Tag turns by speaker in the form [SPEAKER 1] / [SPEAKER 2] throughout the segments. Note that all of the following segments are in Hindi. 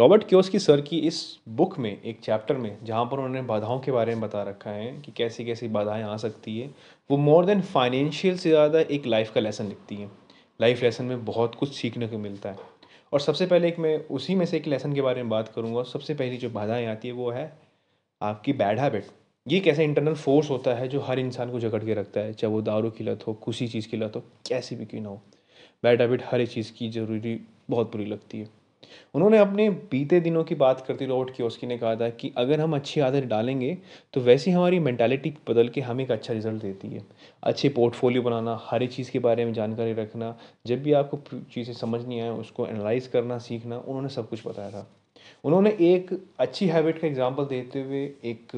[SPEAKER 1] रॉबर्ट क्योस की सर की इस बुक में, एक चैप्टर में, जहाँ पर उन्होंने बाधाओं के बारे में बता रखा है कि कैसी कैसी बाधाएँ आ सकती है, वो मोर देन फाइनेंशियल से ज़्यादा एक लाइफ का लेसन लिखती हैं। लाइफ लेसन में बहुत कुछ सीखने को मिलता है। और सबसे पहले एक मैं उसी में से एक लेसन के बारे में बात करूँगा, सबसे पहली जो बाधाएँ आती है वो है आपकी बैड हैबिट ये एक ऐसा इंटरनल फोर्स होता है जो हर इंसान को जकड़ के रखता है, चाहे वो दारू की लत हो, खुशी चीज़ की लत हो, कैसी भी क्यों ना हो। बैड हैबिट हर एक चीज़ की ज़रूरी, बहुत बुरी लगती है। उन्होंने अपने बीते दिनों की बात करते रॉबर्ट कियोस्की ने कहा था कि अगर हम अच्छी आदत डालेंगे तो वैसी हमारी मैंटालिटी बदल के हमें एक अच्छा रिज़ल्ट देती है। अच्छे पोर्टफोलियो बनाना, हर एक चीज़ के बारे में जानकारी रखना, जब भी आपको चीज़ें समझ नहीं आए, उसको एनालाइज करना, सीखना, उन्होंने सब कुछ बताया था। उन्होंने एक अच्छी हैबिट का एग्ज़ाम्पल देते हुए एक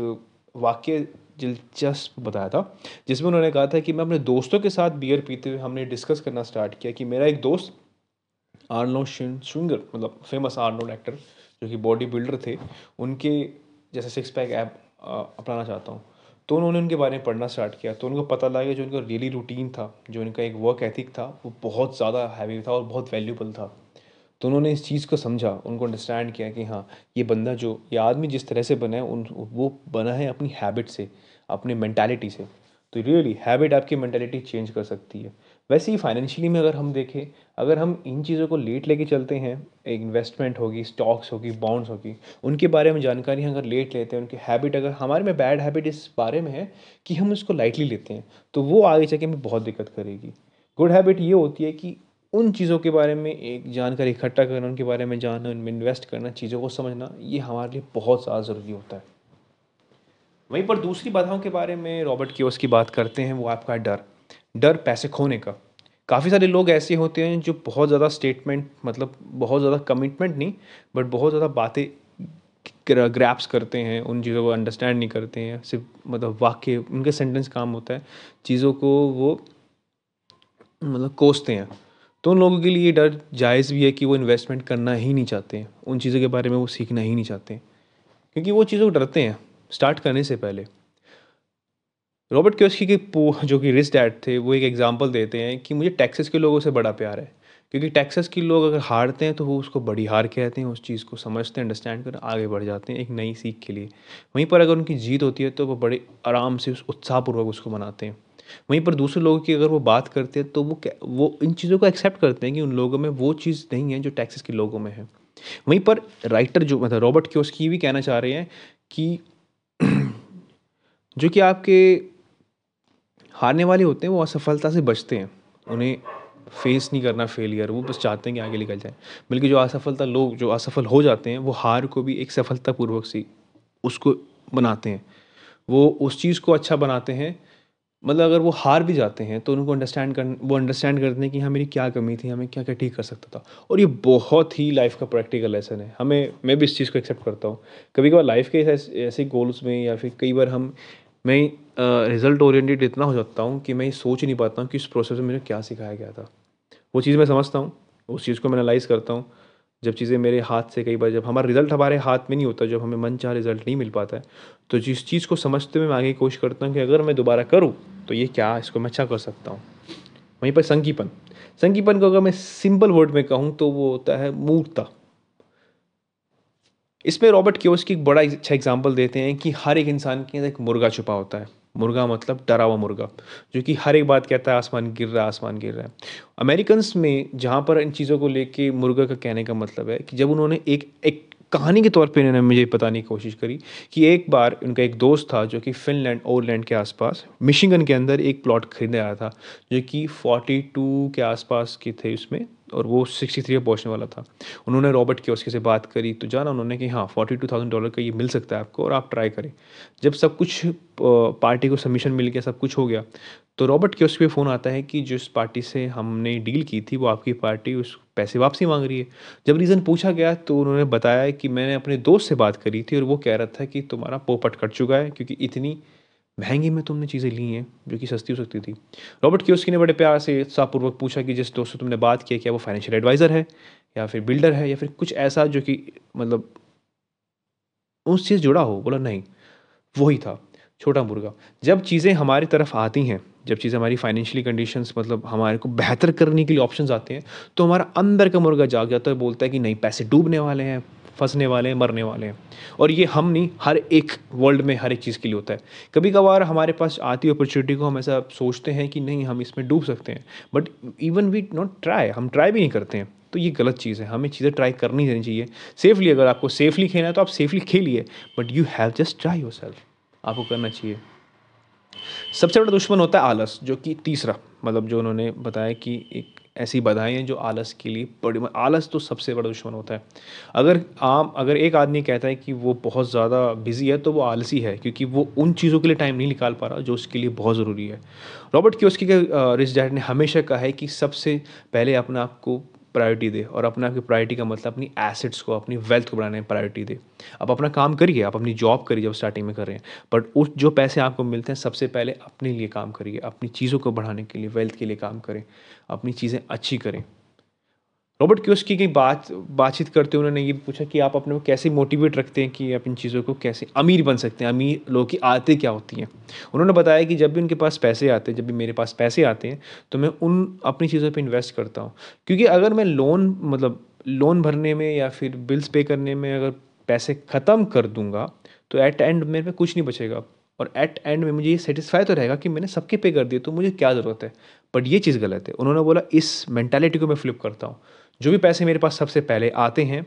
[SPEAKER 1] वाक्य दिलचस्प बताया था, जिसमें उन्होंने कहा था कि मैं अपने दोस्तों के साथ बियर पीते हुए हमने डिस्कस करना स्टार्ट किया कि मेरा एक दोस्त आर्नो श्विंगर मतलब फ़ेमस आर्नो एक्टर जो कि बॉडी बिल्डर थे, उनके जैसे सिक्स पैक ऐप अपनाना चाहता हूँ। तो उन्होंने उनके बारे में पढ़ना स्टार्ट किया। तो उनको पता लगा कि जो उनका डेली रूटीन था, जो उनका एक वर्क एथिक था, वो बहुत ज़्यादा हैवी था और बहुत वैल्यूबल था। तो उन्होंने इस चीज़ को समझा, उनको अंडरस्टैंड किया कि हाँ ये बंदा जो, ये आदमी जिस तरह से बना है, उन, वो बना है अपनी हैबिट से, अपनी मैंटेलिटी से। तो रियली हैबिट आपकी मैंटेलिटी चेंज कर सकती है। वैसे ही फाइनेंशियली में अगर हम देखें, अगर हम इन चीज़ों को लेट लेके चलते हैं इन्वेस्टमेंट होगी स्टॉक्स होगी बॉन्ड्स होगी, उनके बारे में जानकारी अगर लेट लेते हैं, उनकी हैबिट अगर, हमारे में बैड हैबिट इस बारे में है कि हम उसको लाइटली लेते हैं तो वो आगे चल के हमें बहुत दिक्कत करेगी। गुड हैबिट ये होती है कि उन चीज़ों के बारे में एक जानकारी इकट्ठा करना, उनके बारे में जानना, उनमें इन्वेस्ट करना, चीज़ों को समझना, ये हमारे लिए बहुत ज़्यादा ज़रूरी होता है। वहीं पर दूसरी बाधाओं के बारे में रॉबर्ट की बात करते हैं, वो आपका डर। डर पैसे खोने का। काफ़ी सारे लोग ऐसे होते हैं जो बहुत ज़्यादा स्टेटमेंट मतलब बहुत ज़्यादा कमिटमेंट नहीं बट बहुत ज़्यादा बातें ग्रैप्स करते हैं, उन चीज़ों को अंडरस्टैंड नहीं करते हैं। सिर्फ़ मतलब वाक्य, उनके सेंटेंस काम होता है, चीज़ों को वो मतलब कोसते हैं। तो उन लोगों के लिए डर जायज़ भी है कि वो इन्वेस्टमेंट करना ही नहीं चाहते उन चीज़ों के बारे में वो सीखना ही नहीं चाहते क्योंकि वो चीज़ों को डरते हैं स्टार्ट करने से पहले। रॉबर्ट क्योस्की के जो कि रिस्ट डैड थे, वो एक एग्ज़ाम्पल देते हैं कि मुझे टैक्सेस के लोगों से बड़ा प्यार है। क्योंकि टैक्सेस के लोग अगर हारते हैं तो वो उसको बड़ी हार कहते हैं, उस चीज़ को समझते हैं अंडरस्टैंड कर आगे बढ़ जाते हैं एक नई सीख के लिए। वहीं पर अगर उनकी जीत होती है तो वो बड़े आराम से उस उत्साहपूर्वक उसको मनाते हैं। वहीं पर दूसरे लोगों की अगर वो बात करते हैं तो वो वो इन चीज़ों को एक्सेप्ट करते हैं कि उन लोगों में वो चीज़ नहीं है जो टैक्सेस के लोगों में है। वहीं पर राइटर जो मतलब रॉबर्ट की उसकी भी कहना चाह रहे हैं कि जो कि आपके हारने वाले होते हैं, वो असफलता से बचते हैं। उन्हें फेस नहीं करना फेलियर वो बस चाहते हैं कि आगे निकल जाए। बल्कि जो असफलता लोग, जो असफल हो जाते हैं, वो हार को भी एक सफलतापूर्वक सी उसको बनाते हैं। वो उस चीज़ को अच्छा बनाते हैं मतलब अगर वो हार भी जाते हैं तो उनको अंडरस्टैंड कर वो अंडरस्टैंड करते हैं कि हाँ मेरी क्या कमी थी, हमें क्या क्या ठीक कर सकता था। और ये बहुत ही लाइफ का प्रैक्टिकल लेसन है। हमें, मैं भी इस चीज़ को एक्सेप्ट करता हूँ। कभी कभार लाइफ के ऐसे गोल्स में या फिर कई बार हम मैं रिज़ल्ट ओरिएंटेड इतना हो जाता हूँ कि मैं सोच नहीं पाता हूँ कि इस प्रोसेस में मुझे क्या सिखाया गया था। वो चीज़ मैं समझता हूँ, उस चीज़ को मैं एनालाइज़ करता हूँ। जब चीज़ें मेरे हाथ से कई बार, जब हमारा रिज़ल्ट हमारे हाथ में नहीं होता, जब हमें मन चाह रिज़ल्ट नहीं मिल पाता है तो जिस चीज़ को समझते हुए मैं आगे कोशिश करता हूँ कि अगर मैं दोबारा करूँ तो ये क्या, इसको मैं अच्छा कर सकता हूँ। वहीं पर संकीपन। संकीपन को अगर मैं सिंपल वर्ड में कहूँ तो वो होता है मूर्ता। इसमें रॉबर्ट क्योस्की एक बड़ा अच्छा एग्ज़ाम्पल देते हैं कि हर एक इंसान के अंदर एक मुर्गा छुपा होता है। मुर्गा मतलब डरा हुआ मुर्गा, जो कि हर एक बात कहता है, आसमान गिर रहा है, आसमान गिर रहा है। अमेरिकन में जहाँ पर इन चीज़ों को लेके मुर्गा का कहने का मतलब है कि जब उन्होंने एक एक कहानी के तौर पे इन्होंने मुझे बताने की कोशिश करी कि एक बार उनका एक दोस्त था जो कि फिनलैंड, ओरलैंड के आसपास, मिशिगन के अंदर एक प्लॉट खरीदने आया था, जो कि फोर्टी टू के आसपास के थे उसमें। और वो सिक्सटी थ्री पहुँचने वाला था। उन्होंने रॉबर्ट की उसके से बात करी तो जाना उन्होंने कि हाँ फोर्टी टू थाउज़ेंड डॉलर का ये मिल सकता है आपको और आप ट्राई करें। जब सब कुछ पार्टी को सबमिशन मिल गया, सब कुछ हो गया तो रॉबर्ट के उसके फ़ोन आता है कि जिस पार्टी से हमने डील की थी, वो आपकी पार्टी उस पैसे वापसी मांग रही है। जब रीज़न पूछा गया तो उन्होंने बताया कि मैंने अपने दोस्त से बात करी थी और वो कह रहा था कि तुम्हारा पोपट कट चुका है, क्योंकि इतनी महँगी में तुमने चीज़ें ली हैं, जो कि सस्ती हो सकती थी। रॉबर्ट क्योस्की ने बड़े प्यार से उत्साहपूर्वक पूछा कि जिस दोस्त से तुमने बात किया क्या वो फाइनेंशियल एडवाइज़र है, या फिर बिल्डर है, या फिर कुछ ऐसा जो कि मतलब उस चीज़ जुड़ा हो? बोला, नहीं, वही था, छोटा मुर्गा। जब चीज़ें हमारी तरफ़ आती हैं, जब चीज़ें हमारी फाइनेंशियली कंडीशंस मतलब हमारे को बेहतर करने के लिए ऑप्शंस आते हैं तो हमारा अंदर का मुर्गा जाग जाता है, बोलता है कि, नहीं, पैसे डूबने वाले हैं फंसने वाले हैं, मरने वाले हैं। और ये हम नहीं, हर एक वर्ल्ड में हर एक चीज़ के लिए होता है। कभी कभार हमारे पास आती अपॉर्चुनिटी को हम ऐसा सोचते हैं कि नहीं, हम इसमें डूब सकते हैं। But even we not try हम ट्राई भी नहीं करते हैं। तो ये गलत चीज़ है, हमें चीज़ें ट्राई करनी देनी चाहिए। सेफली अगर आपको सेफली खेलना है तो आप सेफली खेलिए। But you have just try yourself आपको करना चाहिए। सबसे बड़ा दुश्मन होता है आलस, जो कि तीसरा। मतलब जो उन्होंने बताया कि एक ऐसी बाधाएँ हैं जो आलस के लिए बड़ी आलस तो सबसे बड़ा दुश्मन होता है। अगर आम, अगर एक आदमी कहता है कि वो बहुत ज़्यादा बिज़ी है तो वो आलसी है, क्योंकि वो उन चीज़ों के लिए टाइम नहीं निकाल पा रहा जो उसके लिए बहुत ज़रूरी है। रॉबर्ट की के रिच डैड ने हमेशा कहा है कि सबसे पहले अपने आप को प्रायोरिटी दे और अपने आपकी प्रायोरिटी का मतलब अपनी एसेट्स को, अपनी वेल्थ को बढ़ाने में प्रायोरिटी दे। आप अपना काम करिए, आप अपनी जॉब करिए जब स्टार्टिंग में कर रहे हैं बट उस जो पैसे आपको मिलते हैं, सबसे पहले अपने लिए काम करिए, अपनी चीज़ों को बढ़ाने के लिए वेल्थ के लिए काम करें, अपनी चीज़ें अच्छी करें। रॉबर्ट क्योस्की की बात, बातचीत करते हुए उन्होंने ये पूछा कि आप अपने कैसे मोटिवेट रखते हैं कि आप इन चीज़ों को कैसे अमीर बन सकते हैं? अमीर लोगों की आदतें क्या होती हैं? उन्होंने बताया कि जब भी उनके पास पैसे आते हैं, जब भी मेरे पास पैसे आते हैं तो मैं उन अपनी चीज़ों पर इन्वेस्ट करता हूँ। क्योंकि अगर मैं लोन मतलब लोन भरने में या फिर बिल्स पे करने में अगर पैसे ख़त्म कर दूँगा तो एट एंड मेरे पे कुछ नहीं बचेगा। और एट एंड में मुझे ये सेटिस्फाई तो रहेगा कि मैंने सबके पे कर दिए तो मुझे क्या ज़रूरत है? बट ये चीज़ गलत है। उन्होंने बोला, इस मैंटेलिटी को मैं फ्लिप करता हूँ। जो भी पैसे मेरे पास सबसे पहले आते हैं,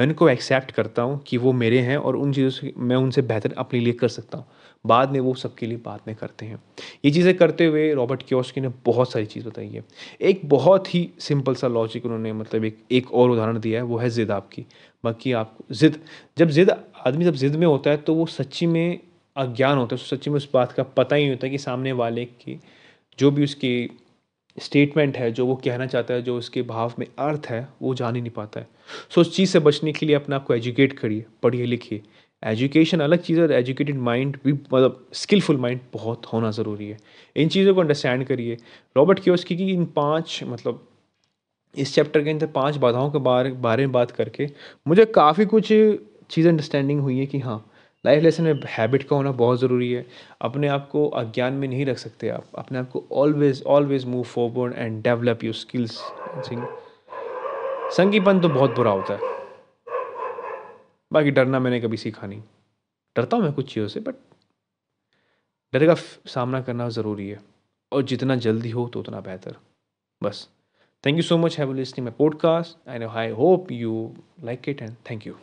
[SPEAKER 1] मैं उनको एक्सेप्ट करता हूँ कि वो मेरे हैं और उन चीज़ों से, मैं उनसे बेहतर अपने लिए कर सकता हूँ। बाद में वो सबके लिए बाद में करते हैं। ये चीज़ें करते हुए रॉबर्ट क्योस्की ने बहुत सारी चीज़ बताई है। एक बहुत ही सिंपल सा लॉजिक उन्होंने मतलब एक एक और उदाहरण दिया है, वो है ज़िद आपकी। बाकी आपको ज़िद, जब ज़िद, आदमी जब ज़िद में होता है तो वो सच्ची में अज्ञान होता है उसको सच्ची में उस बात का पता ही नहीं होता कि सामने वाले की, जो भी उसकी स्टेटमेंट है, जो वो कहना चाहता है, जो उसके भाव में अर्थ है, वो जान ही नहीं पाता है। सो उस चीज़ से बचने के लिए अपने आप को एजुकेट करिए, पढ़िए, लिखिए। एजुकेशन अलग चीज़ है और एजुकेटेड माइंड भी मतलब स्किलफुल माइंड बहुत होना ज़रूरी है। इन चीज़ों को अंडरस्टैंड करिए। रॉबर्ट क्योस्की की इन पाँच मतलब इस चैप्टर के अंदर पाँच बाधाओं के बारे बारे में बात करके मुझे काफ़ी कुछ चीज़ अंडरस्टैंडिंग हुई है कि हाँ लाइफ लेसन में हैबिट का होना बहुत ज़रूरी है। अपने आप को अज्ञान में नहीं रख सकते आप। अपने आप को always always move forward and develop your skills सिंग संगीपन तो बहुत बुरा होता है। बाकी डरना मैंने कभी सीखा नहीं। डरता हूँ मैं कुछ चीज़ों से बट डर का सामना करना ज़रूरी है। और जितना जल्दी हो तो उतना बेहतर। बस। Thank you so much have listening my podcast and I hope you like it and thank you